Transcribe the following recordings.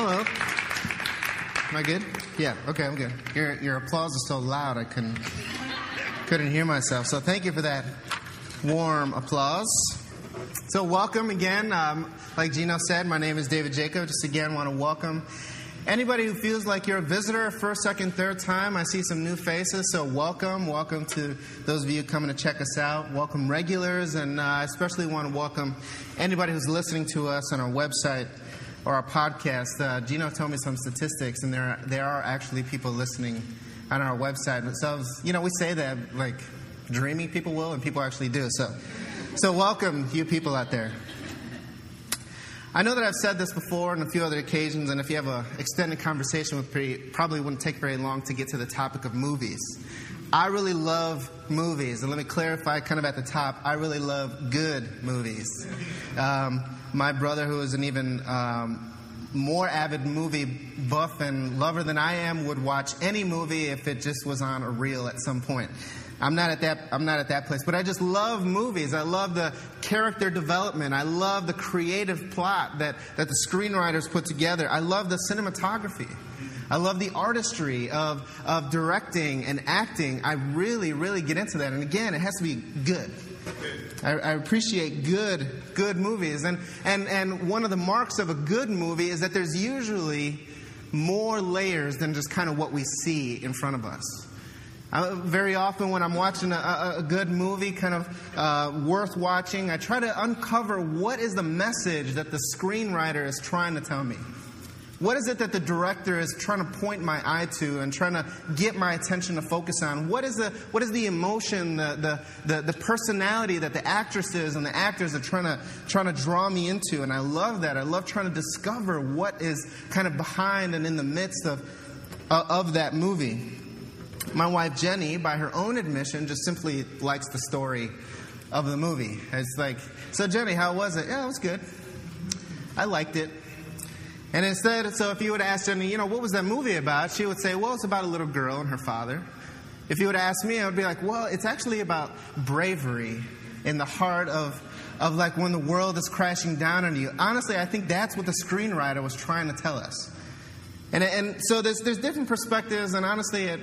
Hello. Am I good? Yeah. Okay, I'm good. Your your applause is so loud I couldn't couldn't hear myself. So thank you for that warm applause. So welcome again. Um, like Gino said, my name is David Jacob. Just again want to welcome anybody who feels like you're a visitor, first, second, third time. I see some new faces, so welcome. Welcome to those of you coming to check us out. Welcome regulars, and uh, I especially want to welcome anybody who's listening to us on our website or our podcast. Uh, Gino told me some statistics, and there are, there are actually people listening on our website. So, you know, we say that like dreaming people will, and people actually do. So, so welcome, you people out there. I know that I've said this before on a few other occasions, and if you have an extended conversation with me, probably wouldn't take very long to get to the topic of movies. I really love movies, and let me clarify kind of at the top I really love good movies. Um, my brother, who is an even um, more avid movie buff and lover than I am, would watch any movie if it just was on a reel at some point. I'm not at that I'm not at that place, but I just love movies. I love the character development. I love the creative plot that that the screenwriters put together. I love the cinematography. I love the artistry of of directing and acting. I really really get into that. And again, it has to be good. I, I, appreciate good, good movies. And, and, and one of the marks of a good movie is that there's usually more layers than just kind of what we see in front of us. I, very often, when I'm watching a, a good movie, kind of uh, worth watching, I try to uncover what is the message that the screenwriter is trying to tell me. What is it that the director is trying to point my eye to and trying to get my attention to focus on? What is the, what is the emotion, the, the, the, the personality that the actresses and the actors are trying to, trying to draw me into? And I love that. I love trying to discover what is kind of behind and in the midst of, uh, of that movie. My wife Jenny, by her own admission, just simply likes the story of the movie. It's like, so Jenny, how was it? Yeah, it was good. I liked it. And instead, so if you would ask Jenny, you know, what was that movie about? She would say, well, it's about a little girl and her father. If you would ask me, I would be like, well, it's actually about bravery in the heart of, of like when the world is crashing down on you. Honestly, I think that's what the screenwriter was trying to tell us. And, and so there's, there's different perspectives, and honestly, it,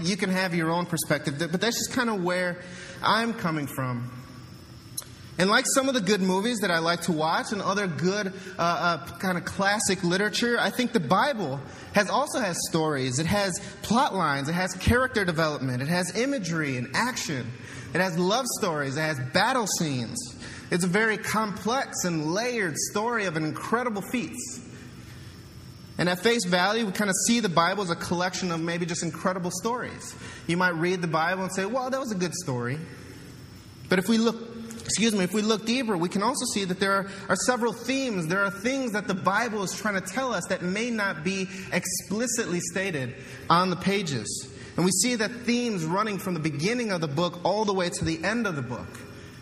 you can have your own perspective, but that's just kind of where I'm coming from. And like some of the good movies that I like to watch and other good uh, uh, kind of classic literature, I think the Bible has also has stories. It has plot lines. It has character development. It has imagery and action. It has love stories. It has battle scenes. It's a very complex and layered story of incredible feats. And at face value, we kind of see the Bible as a collection of maybe just incredible stories. You might read the Bible and say, well, that was a good story. But if we look excuse me, if we look deeper, we can also see that there are, are, several themes. There are things that the Bible is trying to tell us that may not be explicitly stated on the pages. And we see that themes running from the beginning of the book all the way to the end of the book.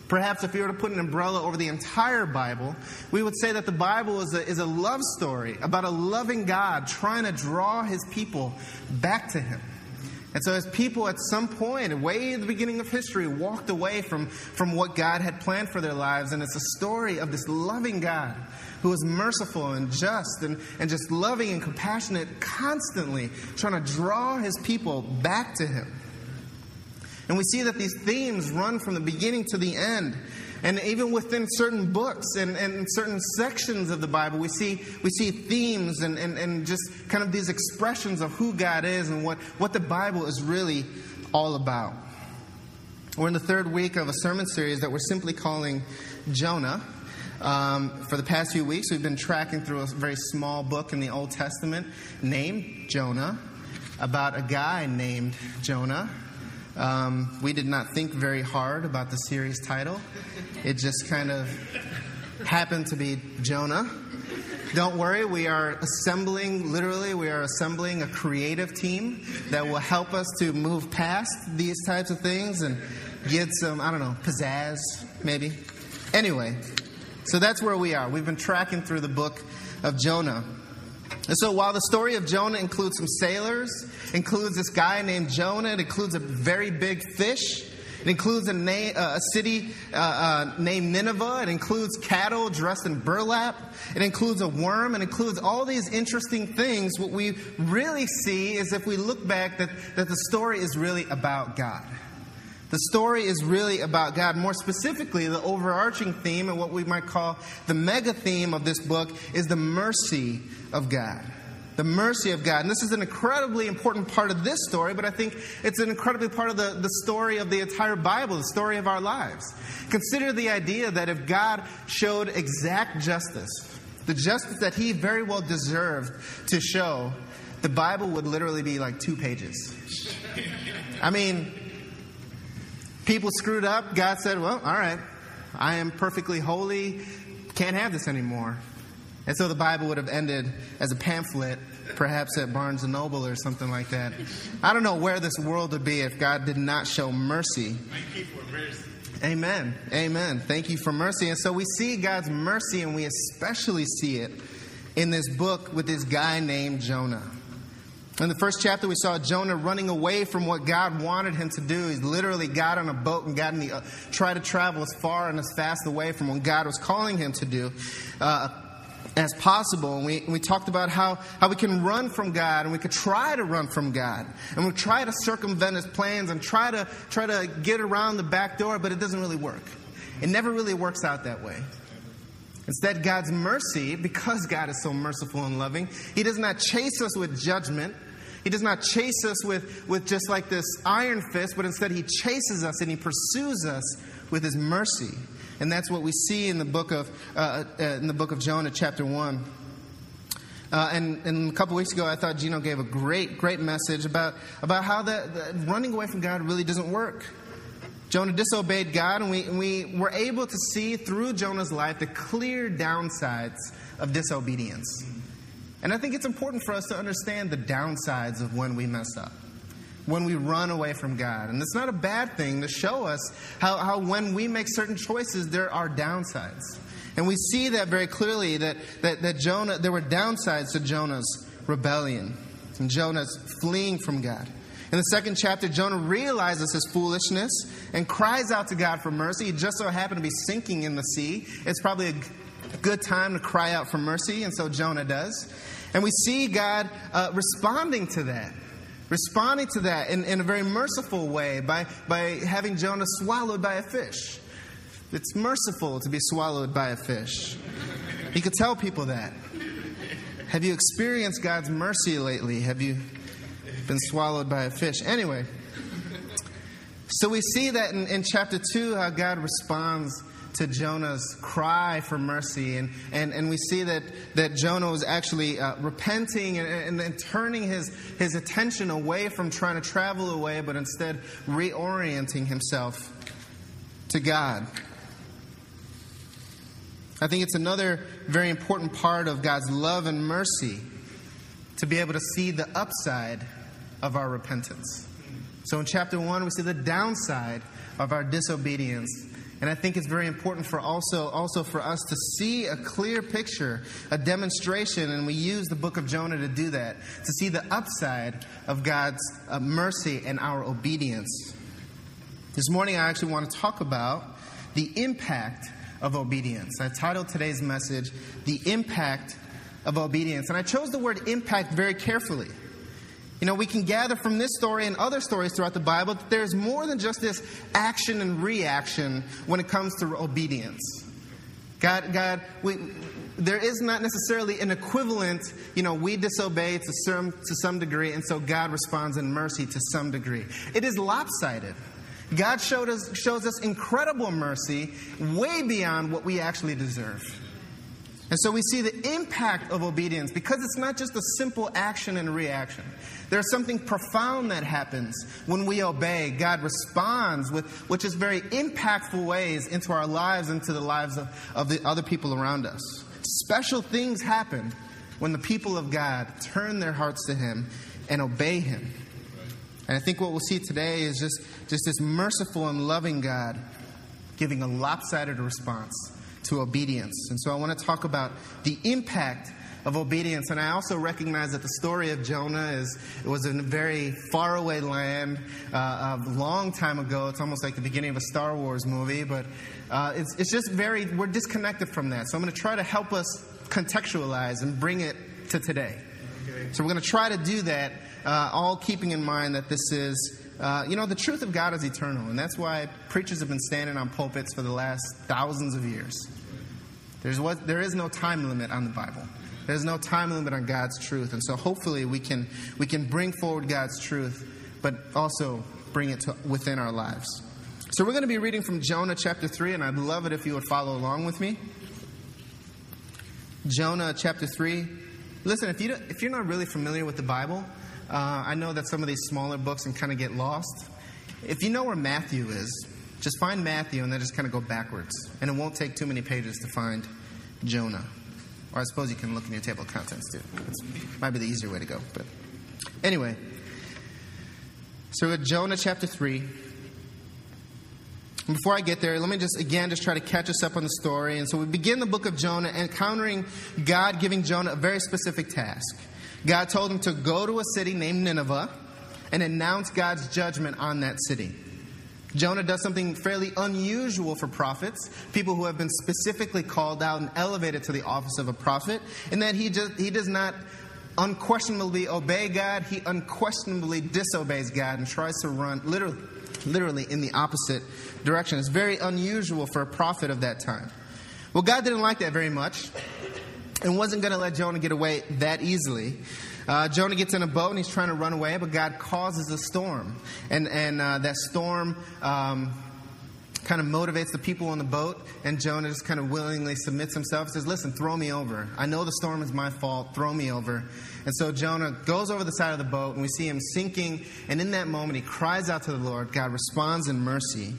Perhaps if you were to put an umbrella over the entire Bible, we would say that the Bible is a, is a love story about a loving God trying to draw his people back to him. And so, as people at some point, way at the beginning of history, walked away from, from what God had planned for their lives, and it's a story of this loving God who is merciful and just and, and just loving and compassionate, constantly trying to draw his people back to him. And we see that these themes run from the beginning to the end. And even within certain books and, and certain sections of the Bible, we see, we see themes and, and, and just kind of these expressions of who God is and what, what the Bible is really all about. We're in the third week of a sermon series that we're simply calling Jonah. Um, for the past few weeks, we've been tracking through a very small book in the Old Testament named Jonah, about a guy named Jonah um, we did not think very hard about the series title. It just kind of happened to be Jonah. Don't worry, we are assembling, literally, we are assembling a creative team that will help us to move past these types of things and get some, I don't know, pizzazz, maybe. Anyway, so that's where we are. We've been tracking through the book of Jonah. And so while the story of Jonah includes some sailors, includes this guy named Jonah, it includes a very big fish, It includes a, na- uh, a city uh, uh, named Nineveh. It includes cattle dressed in burlap. It includes a worm. It includes all these interesting things. What we really see is if we look back that, that the story is really about God. The story is really about God. More specifically, the overarching theme and what we might call the mega theme of this book is the mercy of God. The mercy of God. And this is an incredibly important part of this story, but I think it's an incredibly part of the, the story of the entire Bible, the story of our lives. Consider the idea that if God showed exact justice, the justice that he very well deserved to show, the Bible would literally be like two pages. I mean, people screwed up. God said, Well, all right, I am perfectly holy, can't have this anymore. And so the Bible would have ended as a pamphlet, perhaps at Barnes and Noble or something like that. I don't know where this world would be if God did not show mercy. Amen. Amen. Thank you for mercy. And so we see God's mercy, and we especially see it in this book with this guy named Jonah. In the first chapter, we saw Jonah running away from what God wanted him to do. He literally got on a boat and got in the, uh, tried to travel as far and as fast away from what God was calling him to do. Uh, as possible. And we, we talked about how, how we can run from God and we could try to run from God. And we try to circumvent his plans and try to try to get around the back door, but it doesn't really work. It never really works out that way. Instead, God's mercy, because God is so merciful and loving, He does not chase us with judgment. He does not chase us with, with just like this iron fist, but instead He chases us and He pursues us with His mercy. And that's what we see in the book of, uh, uh, in the book of Jonah, chapter 1. Uh, and, and, a couple weeks ago, I thought Gino gave a great, great message about, about how the, the running away from God really doesn't work. Jonah disobeyed God, and we, and we were able to see through Jonah's life the clear downsides of disobedience. And I think it's important for us to understand the downsides of when we mess up, when we run away from God. And it's not a bad thing to show us how, how when we make certain choices, there are downsides. And we see that very clearly that, that, that Jonah, there were downsides to Jonah's rebellion and Jonah's fleeing from God. In the second chapter, Jonah realizes his foolishness and cries out to God for mercy. He just so happened to be sinking in the sea. It's probably a good time to cry out for mercy, and so Jonah does. And we see God uh, responding to that, responding to that in, in a very merciful way by, by having Jonah swallowed by a fish. It's merciful to be swallowed by a fish. He could tell people that. Have you experienced God's mercy lately? Have you been swallowed by a fish? Anyway, so we see that in, in chapter 2 how God responds to Jonah's cry for mercy. And, and, and we see that, that Jonah was actually uh, repenting and, and, and, turning his, his attention away from trying to travel away, but instead reorienting himself to God. I think it's another very important part of God's love and mercy to be able to see the upside of our repentance. So in chapter 1, we see the downside of our disobedience and I think it's very important for also, also for us to see a clear picture, a demonstration, and we use the book of Jonah to do that, to see the upside of God's uh, mercy and our obedience. This morning, I actually want to talk about the impact of obedience. I titled today's message, The Impact of Obedience. And I chose the word impact very carefully. You know, we can gather from this story and other stories throughout the Bible that there's more than just this action and reaction when it comes to obedience. God, God, we, there is not necessarily an equivalent, you know, we disobey to some, to some degree, and so God responds in mercy to some degree. It is lopsided. God showed us, shows us incredible mercy way beyond what we actually deserve. And so we see the impact of obedience because it's not just a simple action and reaction. There's something profound that happens when we obey. God responds with which is very impactful ways into our lives, and into the lives of, of the other people around us. Special things happen when the people of God turn their hearts to Him and obey Him. And I think what we'll see today is just, just this merciful and loving God giving a lopsided response to obedience. And so I want to talk about the impact of obedience. And I also recognize that the story of Jonah is it was in a very faraway land uh, a long time ago. It's almost like the beginning of a Star Wars movie, but uh, it's, it's just very, we're disconnected from that. So I'm going to try to help us contextualize and bring it to today. So we're going to try to do that, uh, all keeping in mind that this is uh, you know, the truth of God is eternal, and that's why preachers have been standing on pulpits for the last thousands of years. There's what, there is no time limit on the Bible. There's no time limit on God's truth, and so hopefully we can we can bring forward God's truth, but also bring it to, within our lives. So we're going to be reading from Jonah chapter three, and I'd love it if you would follow along with me. Jonah chapter three. Listen, if you if you're not really familiar with the Bible, uh, I know that some of these smaller books can kind of get lost. If you know where Matthew is, just find Matthew and then just kind of go backwards. And it won't take too many pages to find Jonah. Or I suppose you can look in your table of contents too. It might be the easier way to go. But anyway, so at Jonah chapter 3. Before I get there, let me just again just try to catch us up on the story. And so we begin the book of Jonah encountering God giving Jonah a very specific task. God told him to go to a city named Nineveh and announce God's judgment on that city. Jonah does something fairly unusual for prophets, people who have been specifically called out and elevated to the office of a prophet, in that he, just, he does not unquestionably obey God, he unquestionably disobeys God and tries to run literally, literally in the opposite direction. It's very unusual for a prophet of that time. Well, God didn't like that very much and wasn't going to let Jonah get away that easily. Uh, Jonah gets in a boat and he's trying to run away, but God causes a storm. And, and uh, that storm um, kind of motivates the people on the boat, and Jonah just kind of willingly submits himself and says, Listen, throw me over. I know the storm is my fault. Throw me over. And so Jonah goes over the side of the boat, and we see him sinking. And in that moment, he cries out to the Lord. God responds in mercy.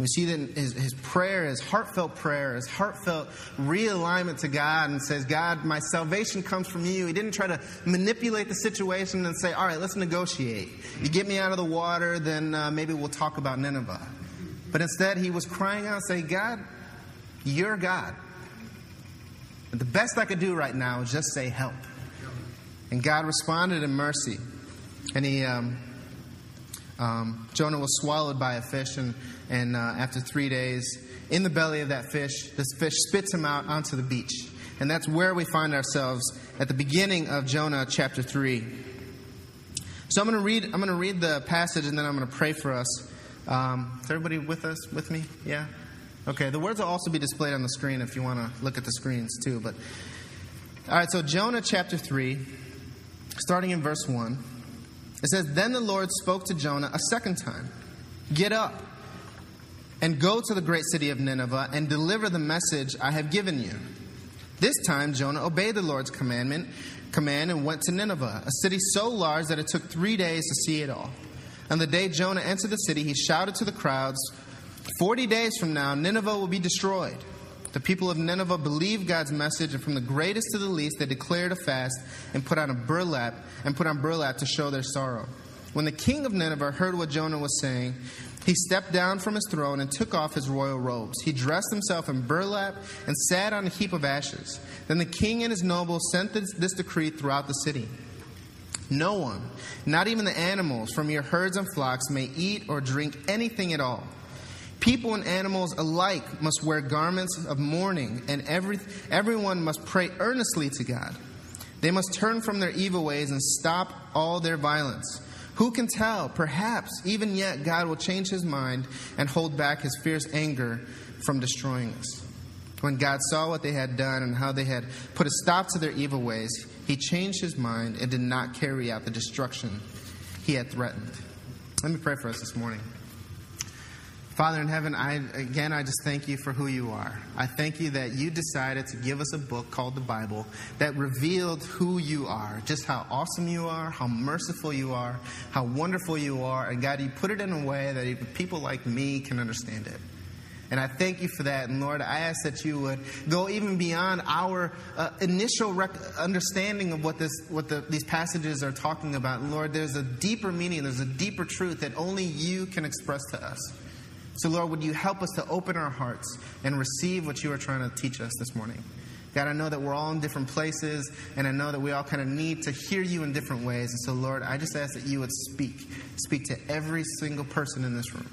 We see that his, his prayer, his heartfelt prayer, his heartfelt realignment to God and says, God, my salvation comes from you. He didn't try to manipulate the situation and say, all right, let's negotiate. You get me out of the water, then uh, maybe we'll talk about Nineveh. But instead, he was crying out, saying, God, you're God. The best I could do right now is just say help. And God responded in mercy. And he, um, um, Jonah was swallowed by a fish, and and uh, after three days, in the belly of that fish, this fish spits him out onto the beach. And that's where we find ourselves at the beginning of Jonah chapter 3. So I'm going to read, I'm going to read the passage and then I'm going to pray for us. Um, is everybody with us, with me? Yeah? Okay, the words will also be displayed on the screen if you want to look at the screens too. But All right, so Jonah chapter 3, starting in verse 1. It says, Then the Lord spoke to Jonah a second time Get up and go to the great city of Nineveh and deliver the message I have given you. This time Jonah obeyed the Lord's commandment, command and went to Nineveh, a city so large that it took three days to see it all. On the day Jonah entered the city, he shouted to the crowds, Forty days from now, Nineveh will be destroyed. The people of Nineveh believed God's message, and from the greatest to the least, they declared a fast and put on a burlap and put on burlap to show their sorrow. When the king of Nineveh heard what Jonah was saying, he stepped down from his throne and took off his royal robes. He dressed himself in burlap and sat on a heap of ashes. Then the king and his nobles sent this, this, decree throughout the city No one, not even the animals from your herds and flocks, may eat or drink anything at all. People and animals alike must wear garments of mourning, and every, everyone must pray earnestly to God. They must turn from their evil ways and stop all their violence. Who can tell? Perhaps even yet God will change his mind and hold back his fierce anger from destroying us. When God saw what they had done and how they had put a stop to their evil ways, he changed his mind and did not carry out the destruction he had threatened. Let me pray for us this morning. Father in heaven, I, again, I just thank you for who you are. I thank you that you decided to give us a book called the Bible that revealed who you are, just how awesome you are, how merciful you are, how wonderful you are. And God, you put it in a way that even people like me can understand it. And I thank you for that. And Lord, I ask that you would go even beyond our uh, initial rec- understanding of what, this, what the, these passages are talking about. Lord, there's a deeper meaning, there's a deeper truth that only you can express to us. So, Lord, would you help us to open our hearts and receive what you are trying to teach us this morning? God, I know that we're all in different places, and I know that we all kind of need to hear you in different ways. And so, Lord, I just ask that you would speak. Speak to every single person in this room.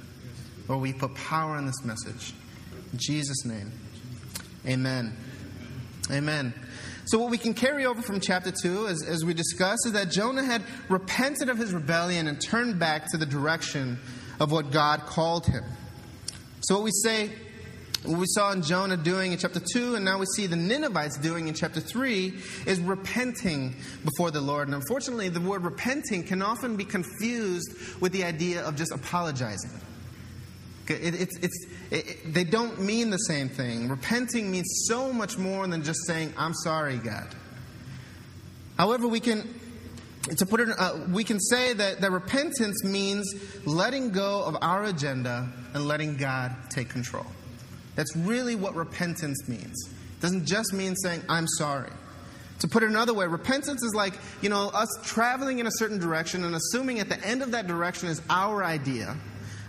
Lord, we put power in this message. In Jesus' name, amen. Amen. So, what we can carry over from chapter 2, as, as we discussed, is that Jonah had repented of his rebellion and turned back to the direction of what God called him. So, what we say, what we saw in Jonah doing in chapter 2, and now we see the Ninevites doing in chapter 3, is repenting before the Lord. And unfortunately, the word repenting can often be confused with the idea of just apologizing. It, it's, it's, it, they don't mean the same thing. Repenting means so much more than just saying, I'm sorry, God. However, we can, to put it, uh, we can say that, that repentance means letting go of our agenda and letting God take control. That's really what repentance means. It doesn't just mean saying, I'm sorry. To put it another way, repentance is like, you know, us traveling in a certain direction and assuming at the end of that direction is our idea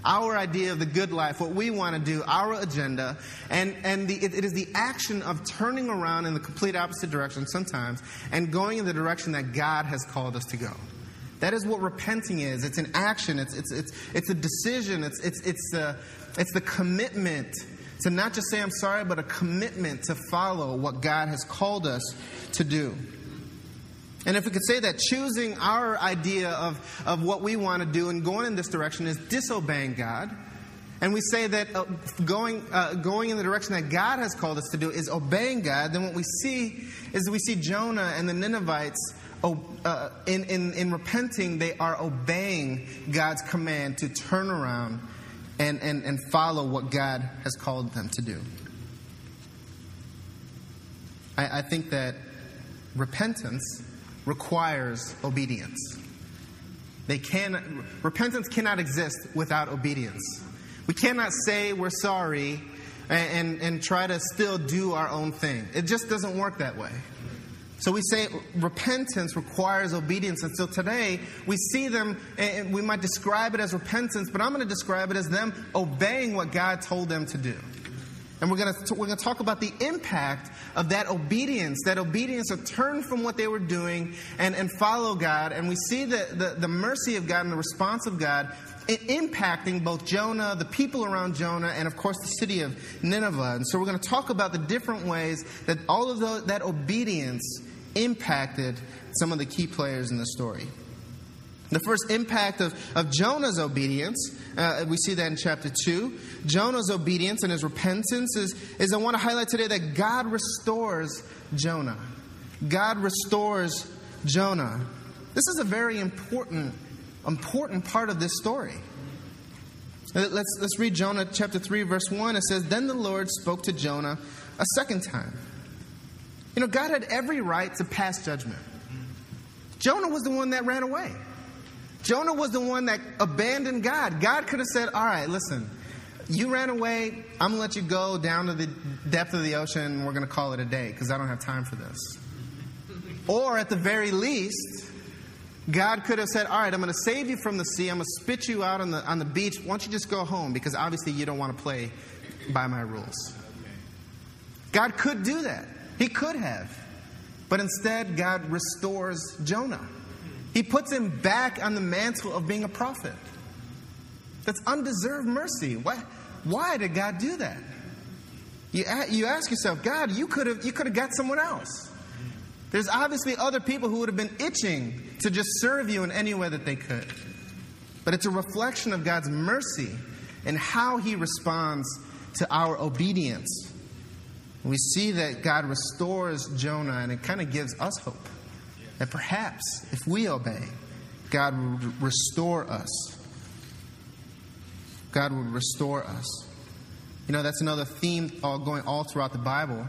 our idea of the good life, what we want to do, our agenda, and, and the, it, it is the action of turning around in the complete opposite direction sometimes and going in the direction that God has called us to go. That is what repenting is. It's an action, it's, it's, it's, it's a decision, it's, it's, it's, the, it's the commitment to not just say I'm sorry, but a commitment to follow what God has called us to do. And if we could say that choosing our idea of, of what we want to do and going in this direction is disobeying God, and we say that uh, going, uh, going in the direction that God has called us to do is obeying God, then what we see is we see Jonah and the Ninevites uh, in, in, in repenting, they are obeying God's command to turn around and, and, and follow what God has called them to do. I, I think that repentance requires obedience. They can, repentance cannot exist without obedience. We cannot say we're sorry and, and, and try to still do our own thing. It just doesn't work that way. So we say repentance requires obedience. And so today we see them, and we might describe it as repentance, but I'm going to describe it as them obeying what God told them to do. And we're going to, we're going to talk about the impact of that obedience, that obedience to turn from what they were doing and, and follow God. And we see the, the, the mercy of God and the response of God impacting both Jonah, the people around Jonah, and of course the city of Nineveh. And so we're going to talk about the different ways that all of the, that obedience impacted some of the key players in the story. The first impact of, of Jonah's obedience, uh, we see that in chapter 2. Jonah's obedience and his repentance is, is I want to highlight today that God restores Jonah. God restores Jonah. This is a very important, important part of this story. Let's, let's read Jonah chapter 3, verse 1. It says, Then the Lord spoke to Jonah a second time. You know, God had every right to pass judgment. Jonah was the one that ran away. Jonah was the one that abandoned God. God could have said, All right, listen, you ran away. I'm going to let you go down to the depth of the ocean we're going to call it a day because I don't have time for this. Or at the very least, God could have said, All right, I'm going to save you from the sea. I'm going to spit you out on the, on the beach. Why don't you just go home? Because obviously you don't want to play by my rules. God could do that. He could have. But instead, God restores Jonah. He puts him back on the mantle of being a prophet. That's undeserved mercy. Why, why did God do that? You, you ask yourself, God, you could have you could have got someone else. There's obviously other people who would have been itching to just serve you in any way that they could. But it's a reflection of God's mercy and how he responds to our obedience. We see that God restores Jonah, and it kind of gives us hope that perhaps if we obey, God will restore us. God will restore us. You know, that's another theme all going all throughout the Bible.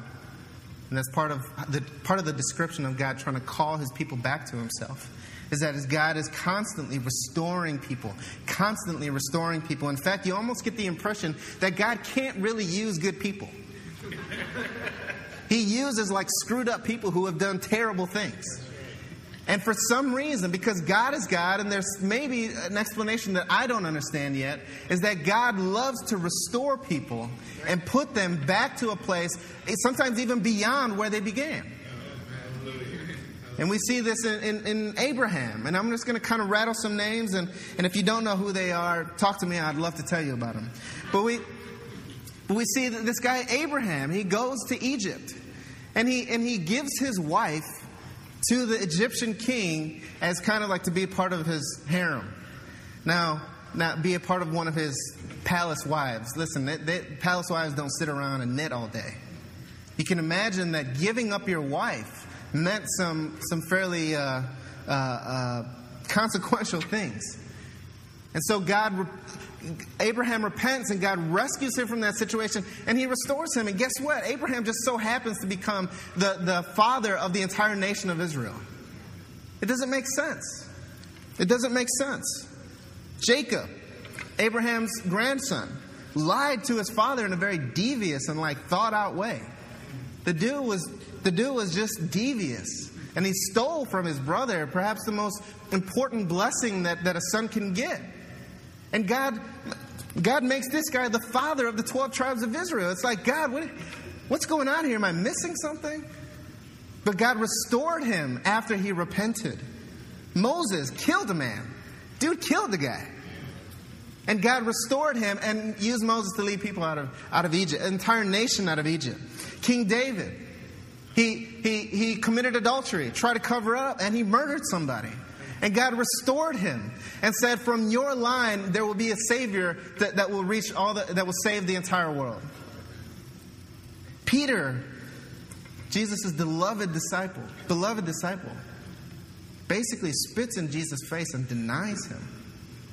And that's part of the part of the description of God trying to call his people back to himself. Is that God is constantly restoring people, constantly restoring people. In fact, you almost get the impression that God can't really use good people. He uses like screwed up people who have done terrible things. And for some reason, because God is God, and there's maybe an explanation that I don't understand yet, is that God loves to restore people and put them back to a place, eh, sometimes even beyond where they began. And we see this in, in, in Abraham. And I'm just going to kind of rattle some names. And, and if you don't know who they are, talk to me. I'd love to tell you about them. But we, but we see this guy, Abraham, he goes to Egypt. And he, and he gives his wife to the Egyptian king as kind of like to be a part of his harem. Now, not be a part of one of his palace wives. Listen, they, they, palace wives don't sit around and knit all day. You can imagine that giving up your wife meant some, some fairly uh, uh, uh, consequential things. And so God, Abraham repents and God rescues him from that situation and he restores him. And guess what? Abraham just so happens to become the, the father of the entire nation of Israel. It doesn't make sense. It doesn't make sense. Jacob, Abraham's grandson, lied to his father in a very devious and like thought out way. The dude was the dude was just devious. And he stole from his brother perhaps the most important blessing that, that a son can get. And God, God makes this guy the father of the 12 tribes of Israel. It's like, God, what, what's going on here? Am I missing something? But God restored him after he repented. Moses killed a man. Dude killed the guy. And God restored him and used Moses to lead people out of, out of Egypt, an entire nation out of Egypt. King David, he, he, he committed adultery, tried to cover up, and he murdered somebody. And God restored him and said, From your line, there will be a Savior that, that will reach all the, that will save the entire world. Peter, Jesus' beloved disciple, beloved disciple, basically spits in Jesus' face and denies him.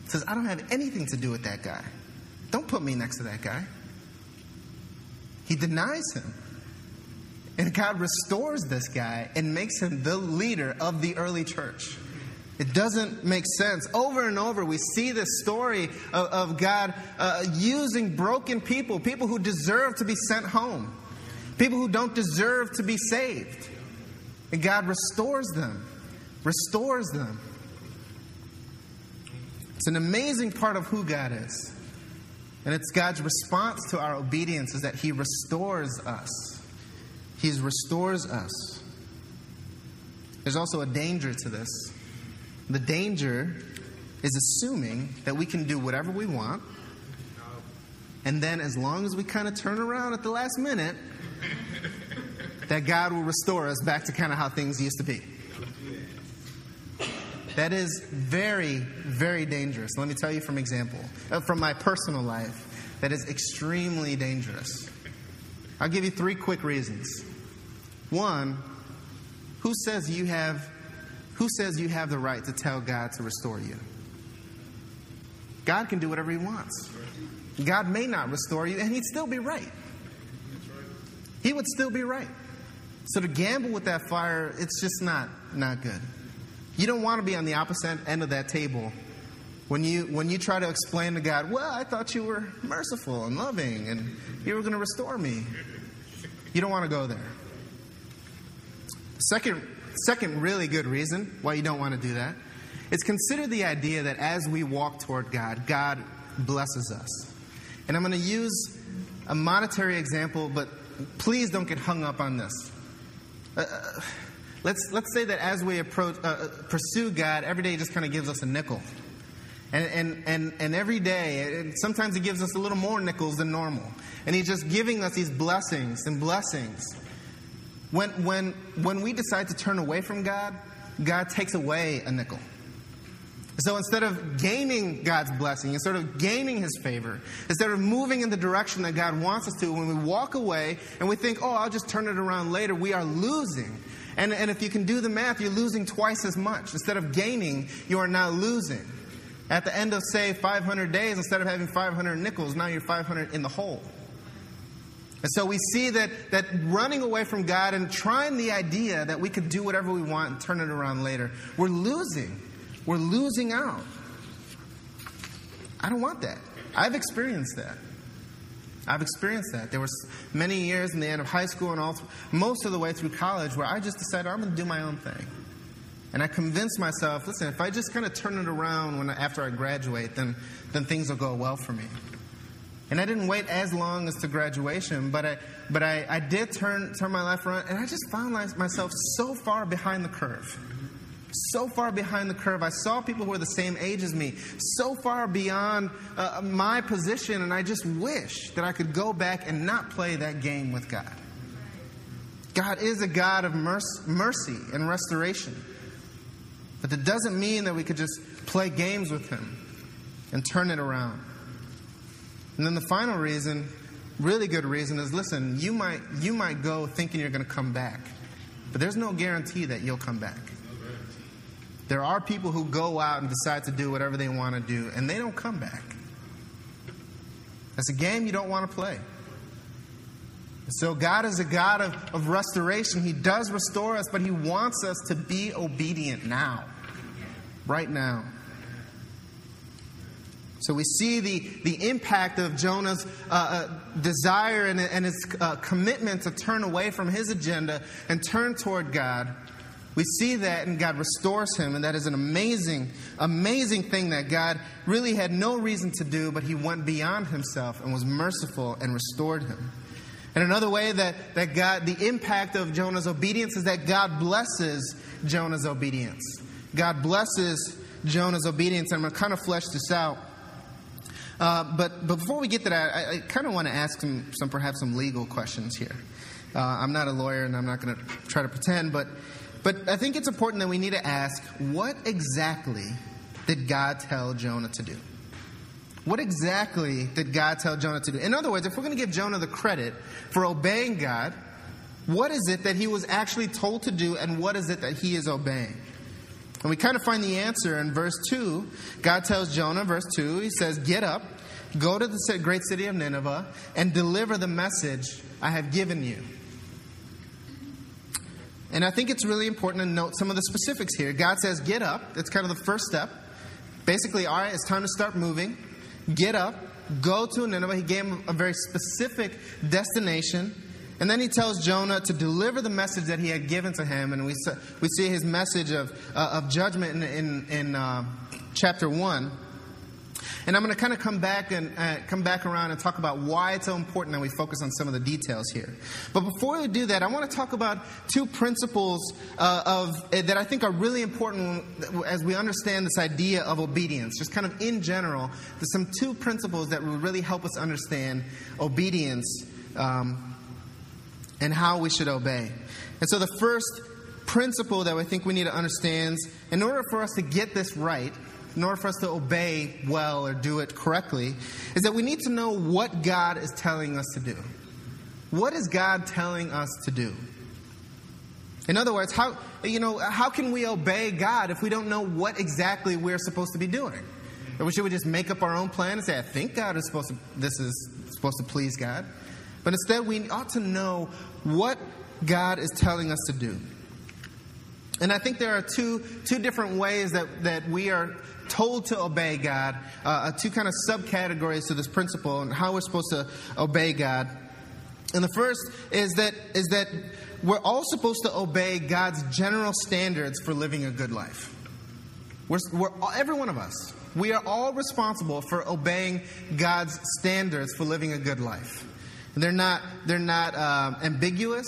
Says, I don't have anything to do with that guy. Don't put me next to that guy. He denies him. And God restores this guy and makes him the leader of the early church. It doesn't make sense. Over and over, we see this story of, of God uh, using broken people, people who deserve to be sent home, people who don't deserve to be saved. And God restores them, restores them. It's an amazing part of who God is. And it's God's response to our obedience is that He restores us. He restores us. There's also a danger to this. The danger is assuming that we can do whatever we want, and then as long as we kind of turn around at the last minute, that God will restore us back to kind of how things used to be. That is very, very dangerous. Let me tell you from example, uh, from my personal life, that is extremely dangerous. I'll give you three quick reasons. One, who says you have who says you have the right to tell God to restore you? God can do whatever he wants. God may not restore you and he'd still be right. He would still be right. So to gamble with that fire, it's just not not good. You don't want to be on the opposite end of that table when you when you try to explain to God, well, I thought you were merciful and loving and you were going to restore me. You don't want to go there. Second, second really good reason why you don't want to do that is consider the idea that as we walk toward God, God blesses us. And I'm going to use a monetary example, but please don't get hung up on this. Uh, uh let's, let's say that as we approach, uh, uh pursue God, every day just kind of gives us a nickel. And, and, and, and every day, and sometimes He gives us a little more nickels than normal. And He's just giving us these blessings and blessings. When, when, when we decide to turn away from God, God takes away a nickel. So instead of gaining God's blessing, instead of gaining His favor, instead of moving in the direction that God wants us to, when we walk away and we think, oh, I'll just turn it around later, we are losing. And, and if you can do the math, you're losing twice as much. Instead of gaining, you are now losing. At the end of, say, 500 days, instead of having 500 nickels, now you're 500 in the hole. And so we see that, that running away from God and trying the idea that we could do whatever we want and turn it around later, we're losing. We're losing out. I don't want that. I've experienced that. I've experienced that. There were many years in the end of high school and all, most of the way through college where I just decided I'm going to do my own thing. And I convinced myself, listen, if I just kind of turn it around when after I graduate, then, then things will go well for me. And I didn't wait as long as to graduation, but I, but I, I did turn, turn my life around, and I just found myself so far behind the curve. So far behind the curve. I saw people who were the same age as me, so far beyond uh, my position, and I just wish that I could go back and not play that game with God. God is a God of mercy and restoration. But that doesn't mean that we could just play games with Him and turn it around. And then the final reason, really good reason, is listen, you might, you might go thinking you're going to come back, but there's no guarantee that you'll come back. There are people who go out and decide to do whatever they want to do, and they don't come back. That's a game you don't want to play. So, God is a God of, of restoration. He does restore us, but He wants us to be obedient now, right now. So we see the, the impact of Jonah's uh, uh, desire and, and his uh, commitment to turn away from his agenda and turn toward God. We see that, and God restores him, and that is an amazing, amazing thing that God really had no reason to do, but he went beyond himself and was merciful and restored him. And another way that, that God, the impact of Jonah's obedience is that God blesses Jonah's obedience. God blesses Jonah's obedience. I'm going to kind of flesh this out. Uh, but, before we get to that, I, I kind of want to ask some, some, perhaps some legal questions here. Uh, I'm not a lawyer and I'm not going to try to pretend, but, but I think it's important that we need to ask what exactly did God tell Jonah to do? What exactly did God tell Jonah to do? In other words, if we're going to give Jonah the credit for obeying God, what is it that he was actually told to do and what is it that he is obeying? And we kind of find the answer in verse 2. God tells Jonah, verse 2, he says, Get up, go to the great city of Nineveh, and deliver the message I have given you. And I think it's really important to note some of the specifics here. God says, Get up. That's kind of the first step. Basically, all right, it's time to start moving. Get up, go to Nineveh. He gave him a very specific destination. And then he tells Jonah to deliver the message that he had given to him. And we, we see his message of, uh, of judgment in, in, in uh, chapter 1. And I'm going to kind of come back and uh, come back around and talk about why it's so important that we focus on some of the details here. But before we do that, I want to talk about two principles uh, of uh, that I think are really important as we understand this idea of obedience. Just kind of in general, there's some two principles that will really help us understand obedience. Um, and how we should obey. And so, the first principle that I think we need to understand in order for us to get this right, in order for us to obey well or do it correctly, is that we need to know what God is telling us to do. What is God telling us to do? In other words, how, you know, how can we obey God if we don't know what exactly we're supposed to be doing? Or should we just make up our own plan and say, I think God is supposed to, this is supposed to please God? But instead, we ought to know what God is telling us to do. And I think there are two, two different ways that, that we are told to obey God, uh, uh, two kind of subcategories to this principle and how we're supposed to obey God. And the first is that, is that we're all supposed to obey God's general standards for living a good life. We're, we're, every one of us, we are all responsible for obeying God's standards for living a good life. They're not, they're not uh, ambiguous,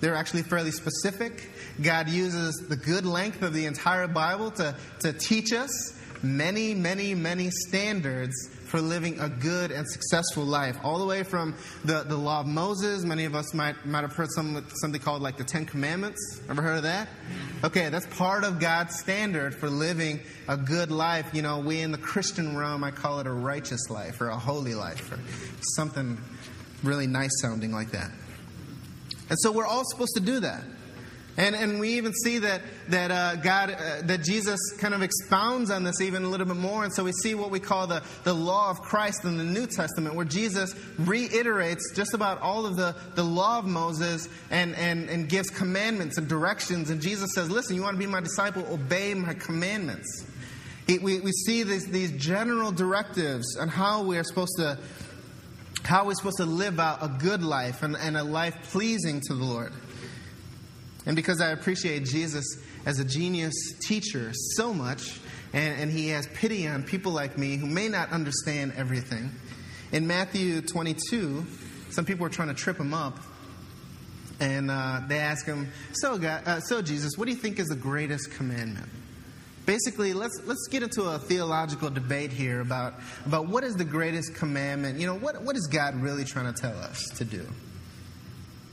they're actually fairly specific. God uses the good length of the entire Bible to, to teach us many, many, many standards for living a good and successful life. All the way from the, the law of Moses. Many of us might, might have heard some, something called like the Ten Commandments. Ever heard of that? Okay, that's part of God's standard for living a good life. You know, we in the Christian realm, I call it a righteous life or a holy life or something really nice sounding like that. And so we're all supposed to do that. And, and we even see that, that uh, God, uh, that Jesus kind of expounds on this even a little bit more. And so we see what we call the, the law of Christ in the New Testament, where Jesus reiterates just about all of the, the law of Moses and, and, and gives commandments and directions. And Jesus says, Listen, you want to be my disciple? Obey my commandments. we, we see these, these general directives on how we are supposed to how are we're supposed to live out a good life and, and a life pleasing to the Lord. and because I appreciate Jesus as a genius teacher so much, and, and he has pity on people like me who may not understand everything. In Matthew 22, some people were trying to trip him up, and uh, they ask him, so, God, uh, so, Jesus, what do you think is the greatest commandment? Basically, let's, let's get into a theological debate here about, about what is the greatest commandment. You know, what, what is God really trying to tell us to do?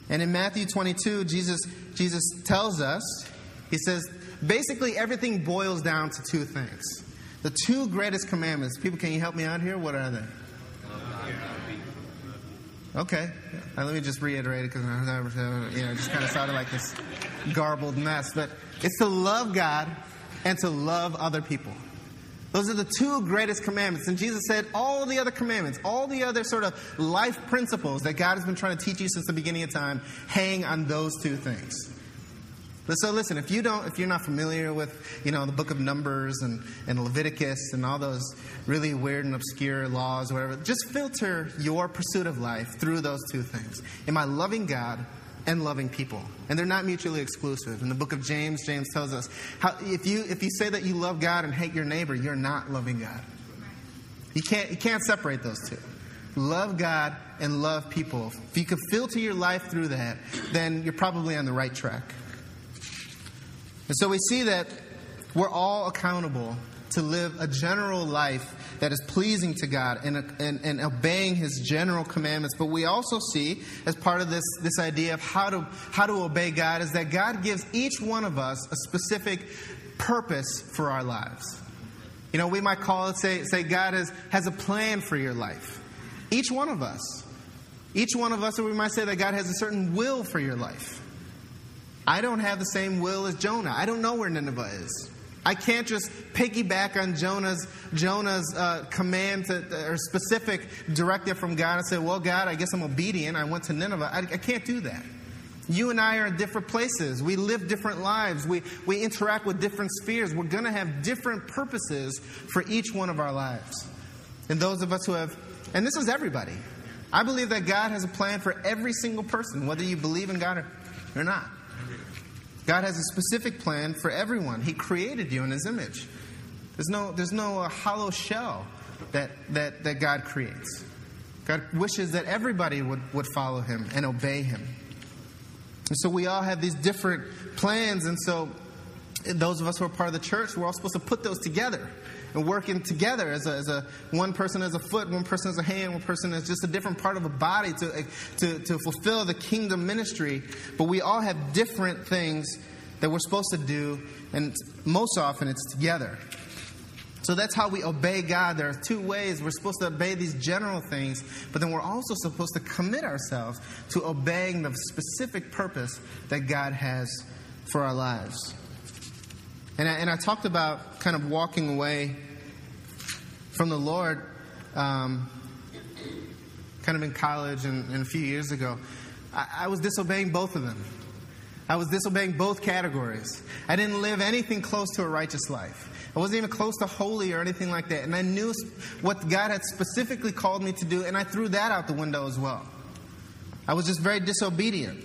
And in Matthew 22, Jesus, Jesus tells us, he says, basically everything boils down to two things. The two greatest commandments. People, can you help me out here? What are they? Okay, uh, let me just reiterate it because you know, it just kind of sounded like this garbled mess. But it's to love God and to love other people. Those are the two greatest commandments. And Jesus said all the other commandments, all the other sort of life principles that God has been trying to teach you since the beginning of time hang on those two things. So listen, if you don't, if you're not familiar with, you know, the book of Numbers and, and Leviticus and all those really weird and obscure laws or whatever, just filter your pursuit of life through those two things. Am I loving God and loving people? And they're not mutually exclusive. In the book of James, James tells us how if you if you say that you love God and hate your neighbor, you're not loving God. You can't you can't separate those two. Love God and love people. If you can filter your life through that, then you're probably on the right track. And so we see that we're all accountable to live a general life that is pleasing to God and, and, and, obeying His general commandments. But we also see, as part of this, this idea of how to, how to obey God, is that God gives each one of us a specific purpose for our lives. You know, we might call it, say, say God has, has a plan for your life. Each one of us. Each one of us, or we might say that God has a certain will for your life. I don't have the same will as Jonah. I don't know where Nineveh is. I can't just piggyback on Jonah's Jonah's uh, command to, or specific directive from God and say, "Well, God, I guess I'm obedient. I went to Nineveh." I, I can't do that. You and I are in different places. We live different lives. We, we interact with different spheres. We're going to have different purposes for each one of our lives. And those of us who have, and this is everybody. I believe that God has a plan for every single person, whether you believe in God or, or not. God has a specific plan for everyone. He created you in His image. There's no, there's no uh, hollow shell that, that, that God creates. God wishes that everybody would, would follow Him and obey Him. And so we all have these different plans, and so those of us who are part of the church, we're all supposed to put those together and working together as a, as a one person as a foot, one person as a hand, one person as just a different part of a body to, eh, to, to fulfill the kingdom ministry. But we all have different things that we're supposed to do, and most often it's together. So that's how we obey God. There are two ways. We're supposed to obey these general things, but then we're also supposed to commit ourselves to obeying the specific purpose that God has for our lives. And I, and I talked about kind of walking away from the Lord um, kind of in college and, and, a few years ago. I, I was disobeying both of them. I was disobeying both categories. I didn't live anything close to a righteous life. I wasn't even close to holy or anything like that. And I knew what God had specifically called me to do, and I threw that out the window as well. I was just very disobedient.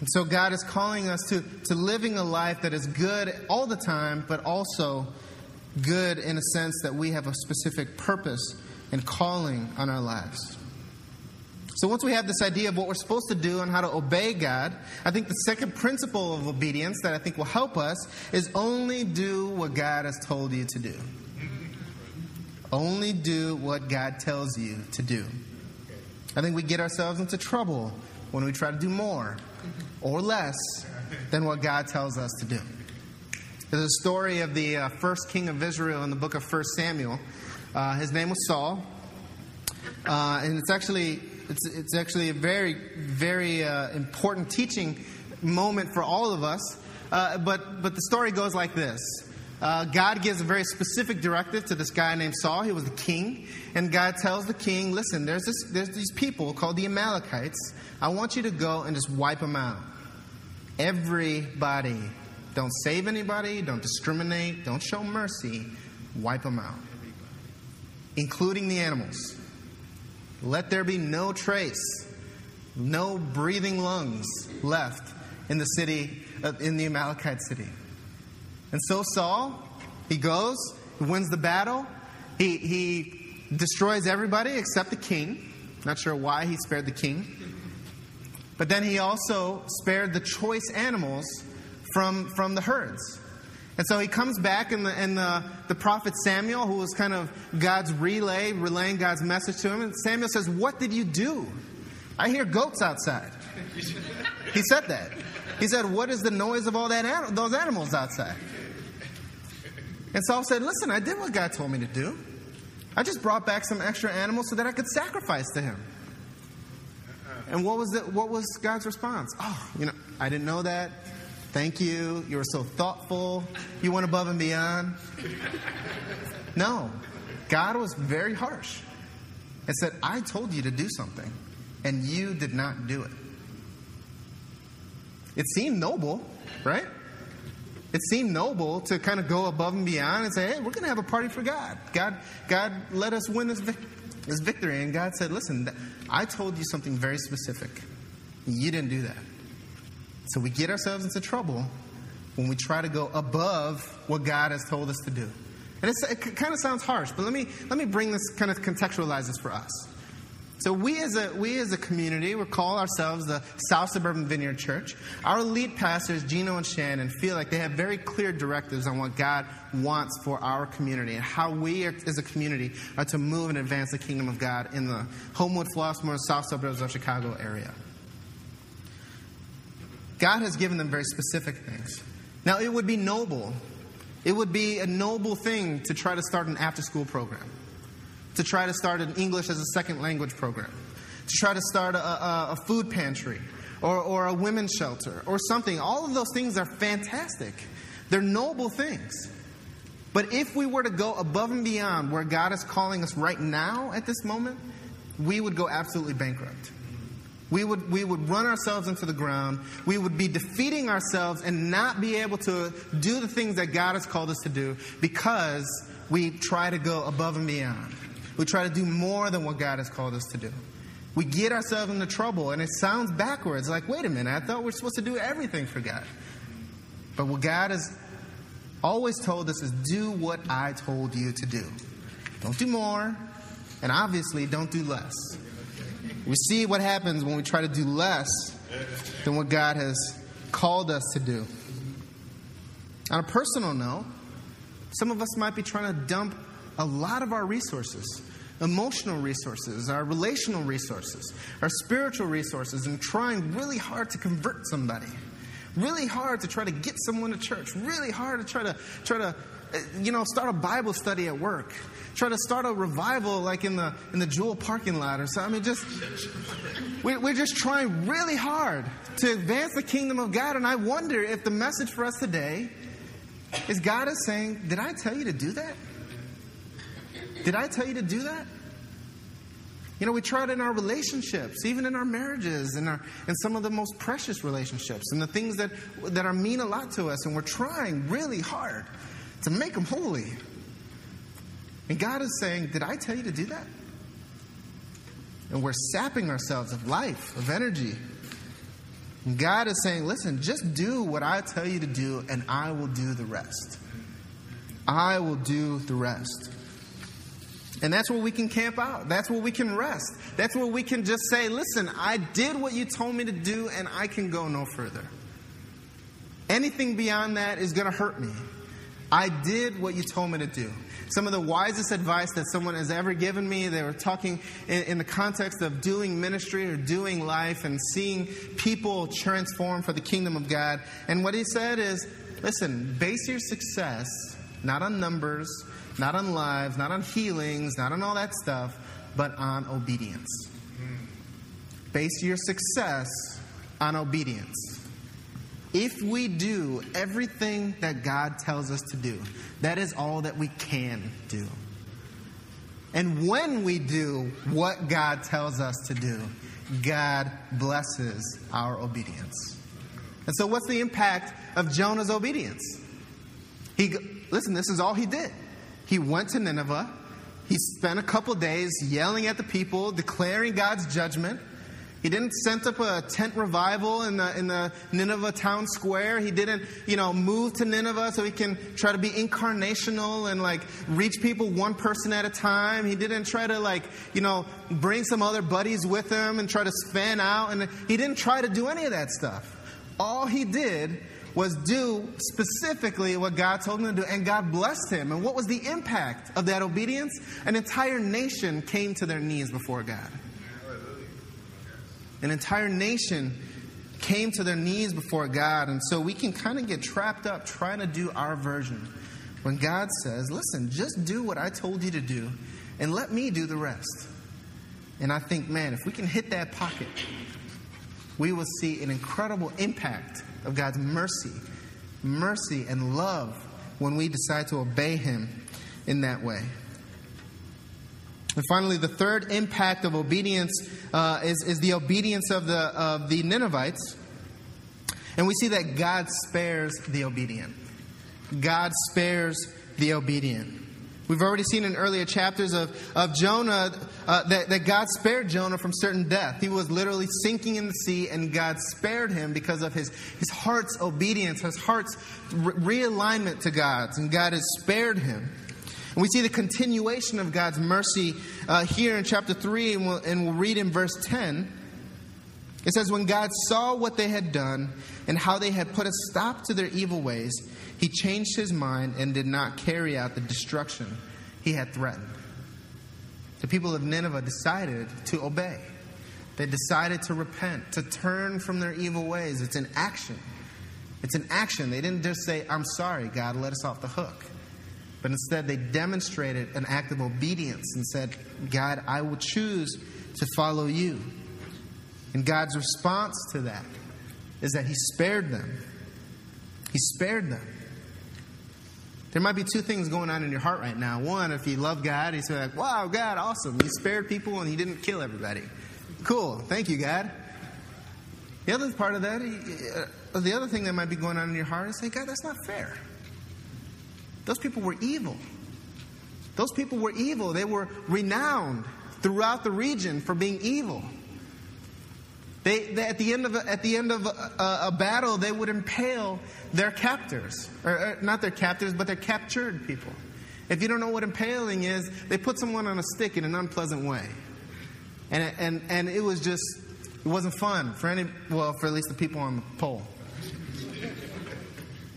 And so God is calling us to, to living a life that is good all the time, but also good in a sense that we have a specific purpose and calling on our lives. So once we have this idea of what we're supposed to do and how to obey God, I think the second principle of obedience that I think will help us is only do what God has told you to do. Only do what God tells you to do. I think we get ourselves into trouble when we try to do more or less than what God tells us to do. There's a story of the uh, first king of Israel in the book of 1 Samuel. Uh, his name was Saul. Uh, and it's actually, it's, it's actually a very, very uh, important teaching moment for all of us. Uh, but, but the story goes like this. Uh, God gives a very specific directive to this guy named Saul. He was the king. And God tells the king, listen, there's, this, there's these people called the Amalekites. I want you to go and just wipe them out. Everybody. Don't save anybody. Don't discriminate. Don't show mercy. Wipe them out, including the animals. Let there be no trace, no breathing lungs left in the city uh, in the Amalekite city. And so Saul, he goes, he wins the battle, he, he destroys everybody except the king. Not sure why he spared the king. But then he also spared the choice animals from, from the herds. And so he comes back, and, the, and the, the prophet Samuel, who was kind of God's relay, relaying God's message to him, and Samuel says, What did you do? I hear goats outside. He said that. He said, What is the noise of all that those animals outside? And Saul said, Listen, I did what God told me to do. I just brought back some extra animals so that I could sacrifice to him. Uh-uh. And what was, the, what was God's response? Oh, you know, I didn't know that. Thank you. You were so thoughtful. You went above and beyond. No. God was very harsh and said, I told you to do something, and you did not do it. It seemed noble, right? It seemed noble to kind of go above and beyond and say, hey, we're going to have a party for God. God, God let us win this, this victory. And God said, listen, I told you something very specific. You didn't do that. So we get ourselves into trouble when we try to go above what God has told us to do. And it kind of sounds harsh, but let me, let me bring this, kind of contextualize this for us. So we as a we as a community, we call ourselves the South Suburban Vineyard Church. Our lead pastors, Gino and Shannon, feel like they have very clear directives on what God wants for our community and how we as a community are to move and advance the kingdom of God in the Homewood, Flossmoor, South suburbs of Chicago area. God has given them very specific things. Now, it would be noble. It would be a noble thing to try to start an after school program, to try to start an English as a second language program, to try to start a, a, a food pantry or, or a women's shelter or something. All of those things are fantastic, they're noble things. But if we were to go above and beyond where God is calling us right now at this moment, we would go absolutely bankrupt. We would, we would run ourselves into the ground. We would be defeating ourselves and not be able to do the things that God has called us to do because we try to go above and beyond. We try to do more than what God has called us to do. We get ourselves into trouble, and it sounds backwards like, wait a minute, I thought we we're supposed to do everything for God. But what God has always told us is do what I told you to do. Don't do more, and obviously, don't do less. We see what happens when we try to do less than what God has called us to do. On a personal note, some of us might be trying to dump a lot of our resources emotional resources, our relational resources, our spiritual resources, and trying really hard to convert somebody. Really hard to try to get someone to church. Really hard to try to try to uh, you know, start a Bible study at work. Try to start a revival like in the in the Jewel parking lot or something. I mean, just we're just trying really hard to advance the kingdom of God. And I wonder if the message for us today is God is saying, "Did I tell you to do that? Did I tell you to do that?" You know, we try it in our relationships, even in our marriages, and our in some of the most precious relationships, and the things that that are mean a lot to us, and we're trying really hard to make them holy. And God is saying, Did I tell you to do that? And we're sapping ourselves of life, of energy. And God is saying, Listen, just do what I tell you to do, and I will do the rest. I will do the rest. And that's where we can camp out. That's where we can rest. That's where we can just say, Listen, I did what you told me to do, and I can go no further. Anything beyond that is going to hurt me. I did what you told me to do. Some of the wisest advice that someone has ever given me, they were talking in, in, the context of doing ministry or doing life and seeing people transform for the kingdom of God. And what he said is listen, base your success not on numbers, not on lives, not on healings, not on all that stuff, but on obedience. Base your success on obedience. If we do everything that God tells us to do, that is all that we can do. And when we do what God tells us to do, God blesses our obedience. And so, what's the impact of Jonah's obedience? He, listen, this is all he did. He went to Nineveh. He spent a couple days yelling at the people, declaring God's judgment. He didn't set up a tent revival in the, in the Nineveh town square. He didn't, you know, move to Nineveh so he can try to be incarnational and like reach people one person at a time. He didn't try to like, you know, bring some other buddies with him and try to span out. And he didn't try to do any of that stuff. All he did was do specifically what God told him to do, and God blessed him. And what was the impact of that obedience? An entire nation came to their knees before God. An entire nation came to their knees before God. And so we can kind of get trapped up trying to do our version when God says, listen, just do what I told you to do and let me do the rest. And I think, man, if we can hit that pocket, we will see an incredible impact of God's mercy, mercy and love when we decide to obey Him in that way. And finally, the third impact of obedience uh, is, is the obedience of the, of the Ninevites. And we see that God spares the obedient. God spares the obedient. We've already seen in earlier chapters of, of Jonah uh, that, that God spared Jonah from certain death. He was literally sinking in the sea, and God spared him because of his, his heart's obedience, his heart's re- realignment to God's, and God has spared him. And we see the continuation of God's mercy uh, here in chapter 3, and we'll, and we'll read in verse 10. It says, When God saw what they had done and how they had put a stop to their evil ways, he changed his mind and did not carry out the destruction he had threatened. The people of Nineveh decided to obey. They decided to repent, to turn from their evil ways. It's an action. It's an action. They didn't just say, I'm sorry, God, let us off the hook. But instead, they demonstrated an act of obedience and said, God, I will choose to follow you. And God's response to that is that He spared them. He spared them. There might be two things going on in your heart right now. One, if you love God, He's like, wow, God, awesome. You spared people and you didn't kill everybody. Cool. Thank you, God. The other part of that, uh, the other thing that might be going on in your heart is say, God, that's not fair. Those people were evil. Those people were evil. They were renowned throughout the region for being evil. They, they, at the end of a, at the end of a, a, battle, they would impale their captors, or, or not their captors, but their captured people. If you don't know what impaling is, they put someone on a stick in an unpleasant way, and and and it was just it wasn't fun for any well for at least the people on the pole.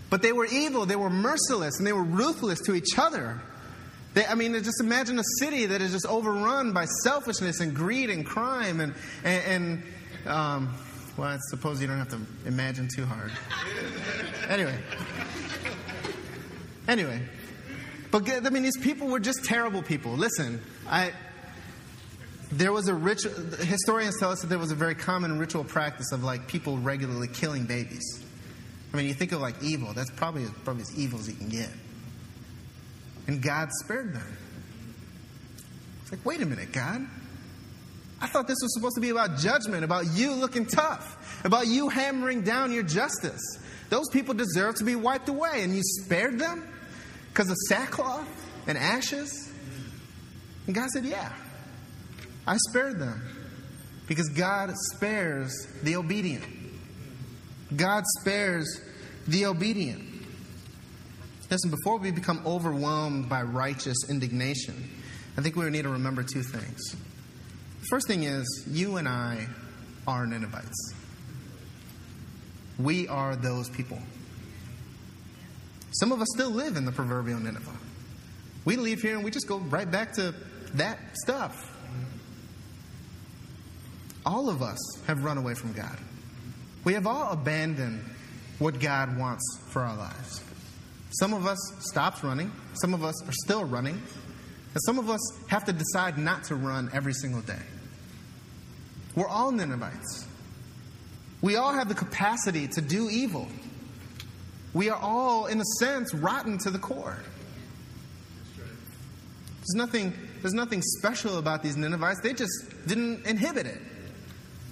But they were evil, they were merciless, and they were ruthless to each other. They, I mean, just imagine a city that is just overrun by selfishness and greed and crime and, and, and um, well, I suppose you don't have to imagine too hard. Anyway. Anyway. But, I mean, these people were just terrible people. Listen, I, there was a rich, historians tell us that there was a very common ritual practice of like people regularly killing babies. I mean, you think of like evil, that's probably, probably as evil as you can get. And God spared them. It's like, wait a minute, God. I thought this was supposed to be about judgment, about you looking tough, about you hammering down your justice. Those people deserve to be wiped away, and you spared them because of sackcloth and ashes? And God said, Yeah, I spared them because God spares the obedient. God spares the obedient. Listen, before we become overwhelmed by righteous indignation, I think we need to remember two things. First thing is, you and I are Ninevites. We are those people. Some of us still live in the proverbial Nineveh. We leave here and we just go right back to that stuff. All of us have run away from God. We have all abandoned what God wants for our lives. Some of us stopped running, some of us are still running, and some of us have to decide not to run every single day. We're all Ninevites. We all have the capacity to do evil. We are all, in a sense, rotten to the core. There's nothing, there's nothing special about these Ninevites. They just didn't inhibit it,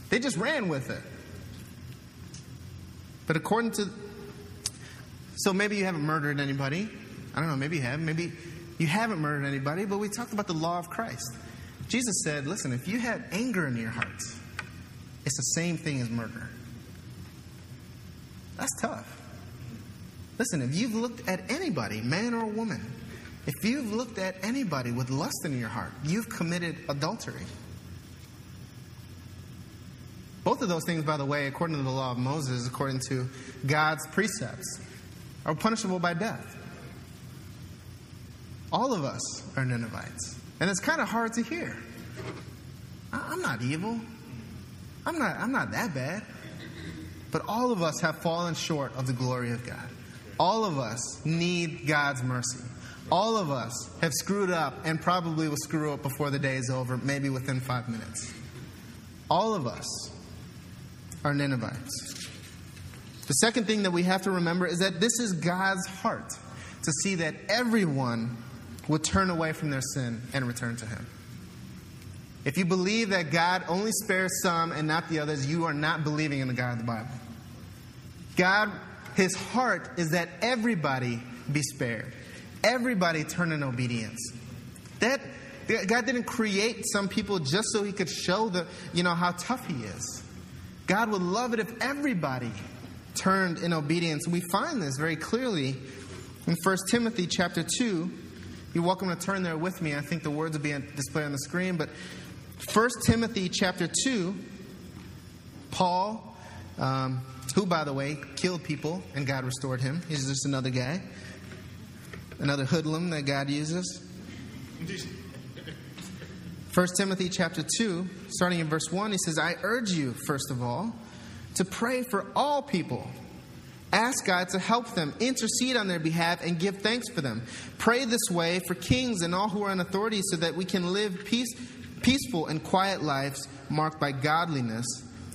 they just ran with it. But according to. So maybe you haven't murdered anybody. I don't know, maybe you have. Maybe you haven't murdered anybody, but we talked about the law of Christ. Jesus said, listen, if you had anger in your hearts, it's the same thing as murder. That's tough. Listen, if you've looked at anybody, man or woman, if you've looked at anybody with lust in your heart, you've committed adultery. Both of those things, by the way, according to the law of Moses, according to God's precepts, are punishable by death. All of us are Ninevites. And it's kind of hard to hear. I'm not evil. I'm not, I'm not that bad. But all of us have fallen short of the glory of God. All of us need God's mercy. All of us have screwed up and probably will screw up before the day is over, maybe within five minutes. All of us are Ninevites. The second thing that we have to remember is that this is God's heart to see that everyone would turn away from their sin and return to Him. If you believe that God only spares some and not the others, you are not believing in the God of the Bible. God, His heart is that everybody be spared, everybody turn in obedience. That God didn't create some people just so He could show the, you know, how tough He is. God would love it if everybody turned in obedience. We find this very clearly in 1 Timothy chapter 2. You're welcome to turn there with me. I think the words will be displayed on the screen. But 1 Timothy chapter 2, Paul, um, who, by the way, killed people and God restored him. He's just another guy, another hoodlum that God uses. 1 Timothy chapter 2, starting in verse 1, he says, I urge you, first of all, to pray for all people. Ask God to help them, intercede on their behalf, and give thanks for them. Pray this way for kings and all who are in authority so that we can live peace, peaceful and quiet lives marked by godliness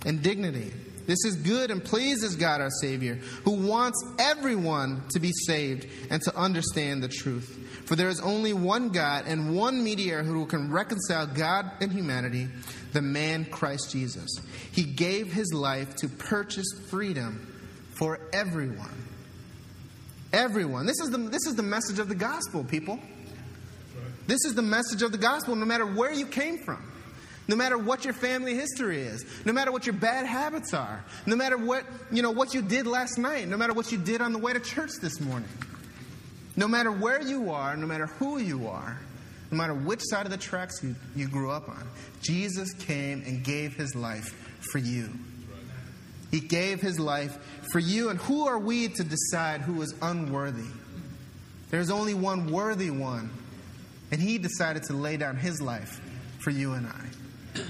and dignity. This is good and pleases God our Savior, who wants everyone to be saved and to understand the truth. For there is only one God and one mediator who can reconcile God and humanity, the man Christ Jesus. He gave his life to purchase freedom for everyone. Everyone. This is the, this is the message of the gospel, people. This is the message of the gospel, no matter where you came from. No matter what your family history is, no matter what your bad habits are, no matter what, you know, what you did last night, no matter what you did on the way to church this morning. No matter where you are, no matter who you are, no matter which side of the tracks you, you grew up on, Jesus came and gave his life for you. He gave his life for you, and who are we to decide who is unworthy? There's only one worthy one, and he decided to lay down his life for you and I.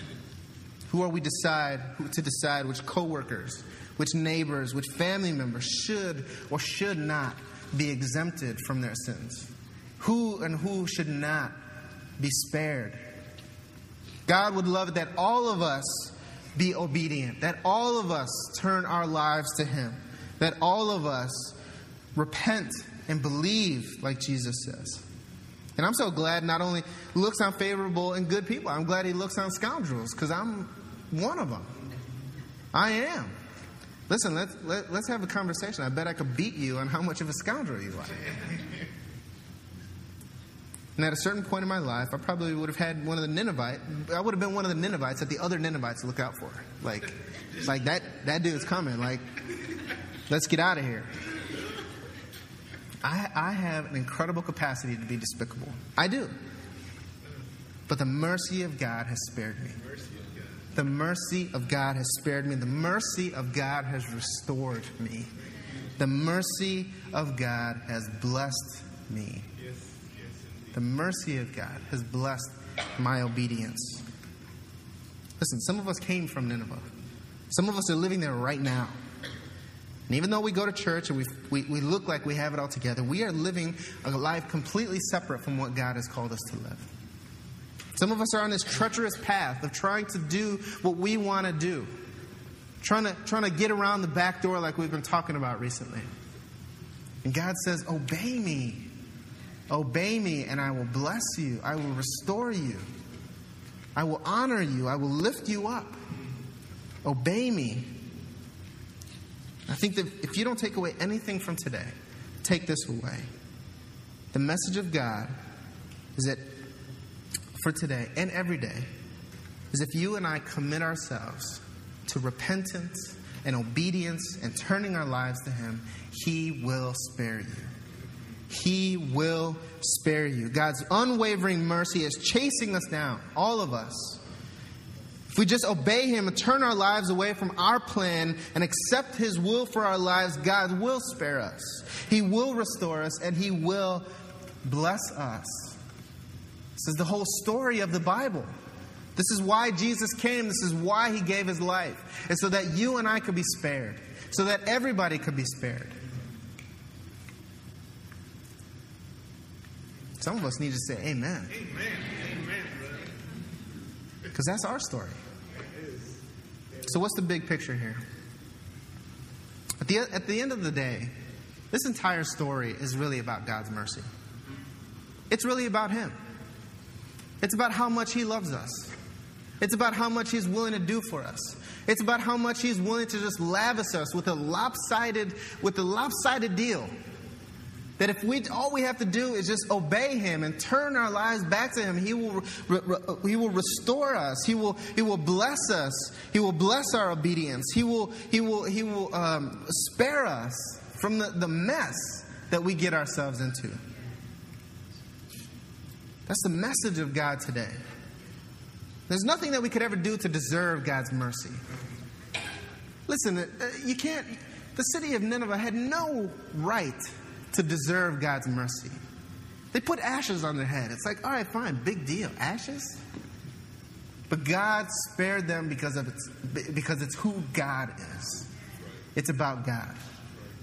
Who are we decide to decide which coworkers, which neighbors, which family members should or should not be exempted from their sins? Who and who should not be spared? God would love that all of us be obedient, that all of us turn our lives to Him, that all of us repent and believe like Jesus says. And I'm so glad not only looks on favorable and good people, I'm glad He looks on scoundrels because I'm one of them. I am. Listen, let's, let, us let us have a conversation. I bet I could beat you on how much of a scoundrel you are. and at a certain point in my life, I probably would have had one of the Ninevites. I would have been one of the Ninevites that the other Ninevites look out for. Like, like that, that dude's coming. Like, let's get out of here. I, I have an incredible capacity to be despicable. I do. But the mercy of God has spared me. The mercy of God has spared me. The mercy of God has restored me. The mercy of God has blessed me. The mercy of God has blessed my obedience. Listen, some of us came from Nineveh. Some of us are living there right now. And even though we go to church and we, we, we look like we have it all together, we are living a life completely separate from what God has called us to live. Some of us are on this treacherous path of trying to do what we want to do, trying to, trying to get around the back door like we've been talking about recently. And God says, Obey me. Obey me, and I will bless you. I will restore you. I will honor you. I will lift you up. Obey me. I think that if you don't take away anything from today, take this away. The message of God is that for today and every day is if you and I commit ourselves to repentance and obedience and turning our lives to Him, He will spare you. He will spare you. God's unwavering mercy is chasing us down, all of us. If we just obey Him and turn our lives away from our plan and accept His will for our lives, God will spare us. He will restore us and He will bless us. This is the whole story of the Bible. This is why Jesus came. This is why He gave His life. It's so that you and I could be spared, so that everybody could be spared. Some of us need to say amen. Because that's our story. So, what's the big picture here? At the, at the end of the day, this entire story is really about God's mercy. It's really about Him. It's about how much He loves us. It's about how much He's willing to do for us. It's about how much He's willing to just lavish us with a lopsided, with a lopsided deal. That if we all we have to do is just obey Him and turn our lives back to Him, He will re, re, He will restore us. He will He will bless us. He will bless our obedience. He will He will He will um, spare us from the, the mess that we get ourselves into. That's the message of God today. There's nothing that we could ever do to deserve God's mercy. Listen, uh, you can't. The city of Nineveh had no right to deserve God's mercy. They put ashes on their head. It's like, all right, fine, big deal. Ashes? But God spared them because of its because it's who God is. It's about God.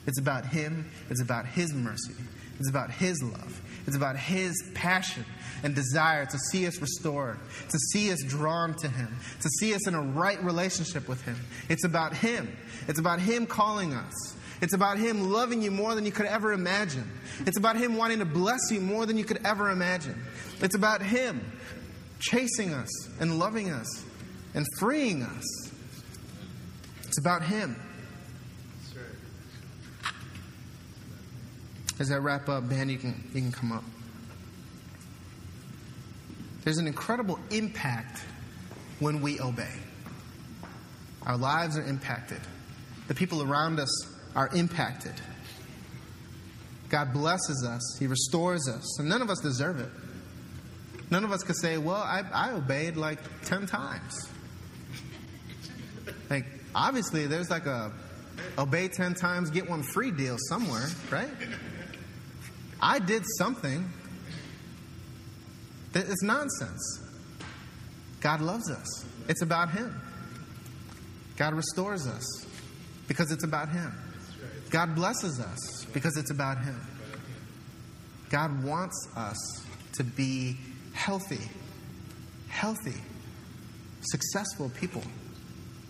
It's about Him. It's about His mercy. It's about His love. It's about His passion and desire to see us restored, to see us drawn to Him, to see us in a right relationship with Him. It's about Him. It's about Him calling us. It's about Him loving you more than you could ever imagine. It's about Him wanting to bless you more than you could ever imagine. It's about Him chasing us and loving us and freeing us. It's about Him. As I wrap up, Ben, you can, you can come up. There's an incredible impact when we obey. Our lives are impacted. The people around us are impacted. God blesses us, He restores us, and none of us deserve it. None of us could say, Well, I, I obeyed like 10 times. Like, obviously, there's like a obey 10 times, get one free deal somewhere, right? I did something. It's nonsense. God loves us. It's about Him. God restores us because it's about Him. God blesses us because it's about Him. God wants us to be healthy, healthy, successful people.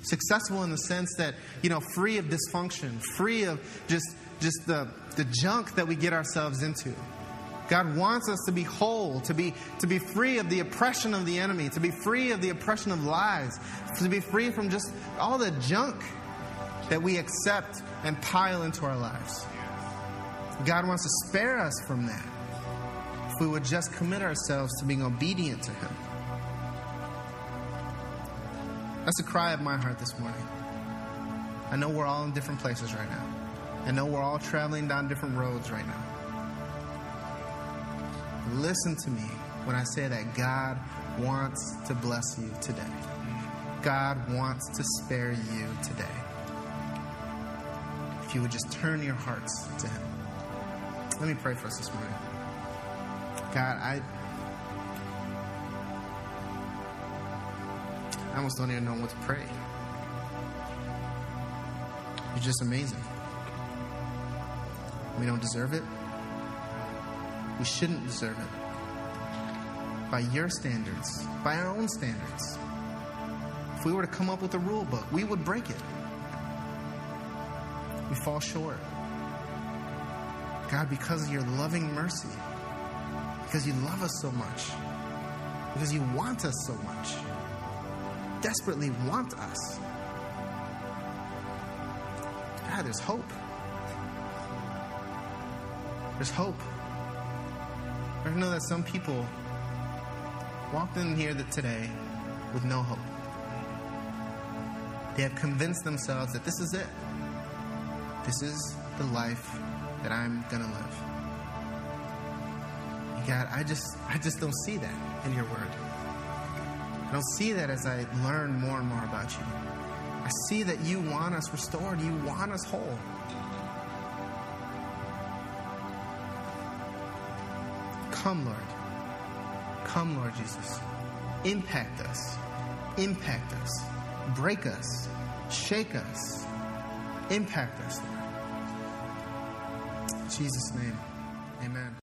Successful in the sense that, you know, free of dysfunction, free of just, just the, the junk that we get ourselves into. God wants us to be whole, to be, to be free of the oppression of the enemy, to be free of the oppression of lies, to be free from just all the junk that we accept and pile into our lives. God wants to spare us from that if we would just commit ourselves to being obedient to Him. That's a cry of my heart this morning. I know we're all in different places right now. I know we're all traveling down different roads right now. Listen to me when I say that God wants to bless you today. God wants to spare you today. If you would just turn your hearts to Him. Let me pray for us this morning. God, I. I almost don't even know what to pray. You're just amazing. We don't deserve it. We shouldn't deserve it. By your standards, by our own standards. If we were to come up with a rule book, we would break it. We fall short. God, because of your loving mercy, because you love us so much, because you want us so much, desperately want us. God, there's hope. There's hope. I know that some people walked in here today with no hope. They have convinced themselves that this is it. This is the life that I'm going to live. God, I just I just don't see that in your word. I don't see that as I learn more and more about you. I see that you want us restored, you want us whole. Come, Lord. Come, Lord Jesus. Impact us. Impact us. Break us. Shake us. Impact us. In Jesus' name, amen.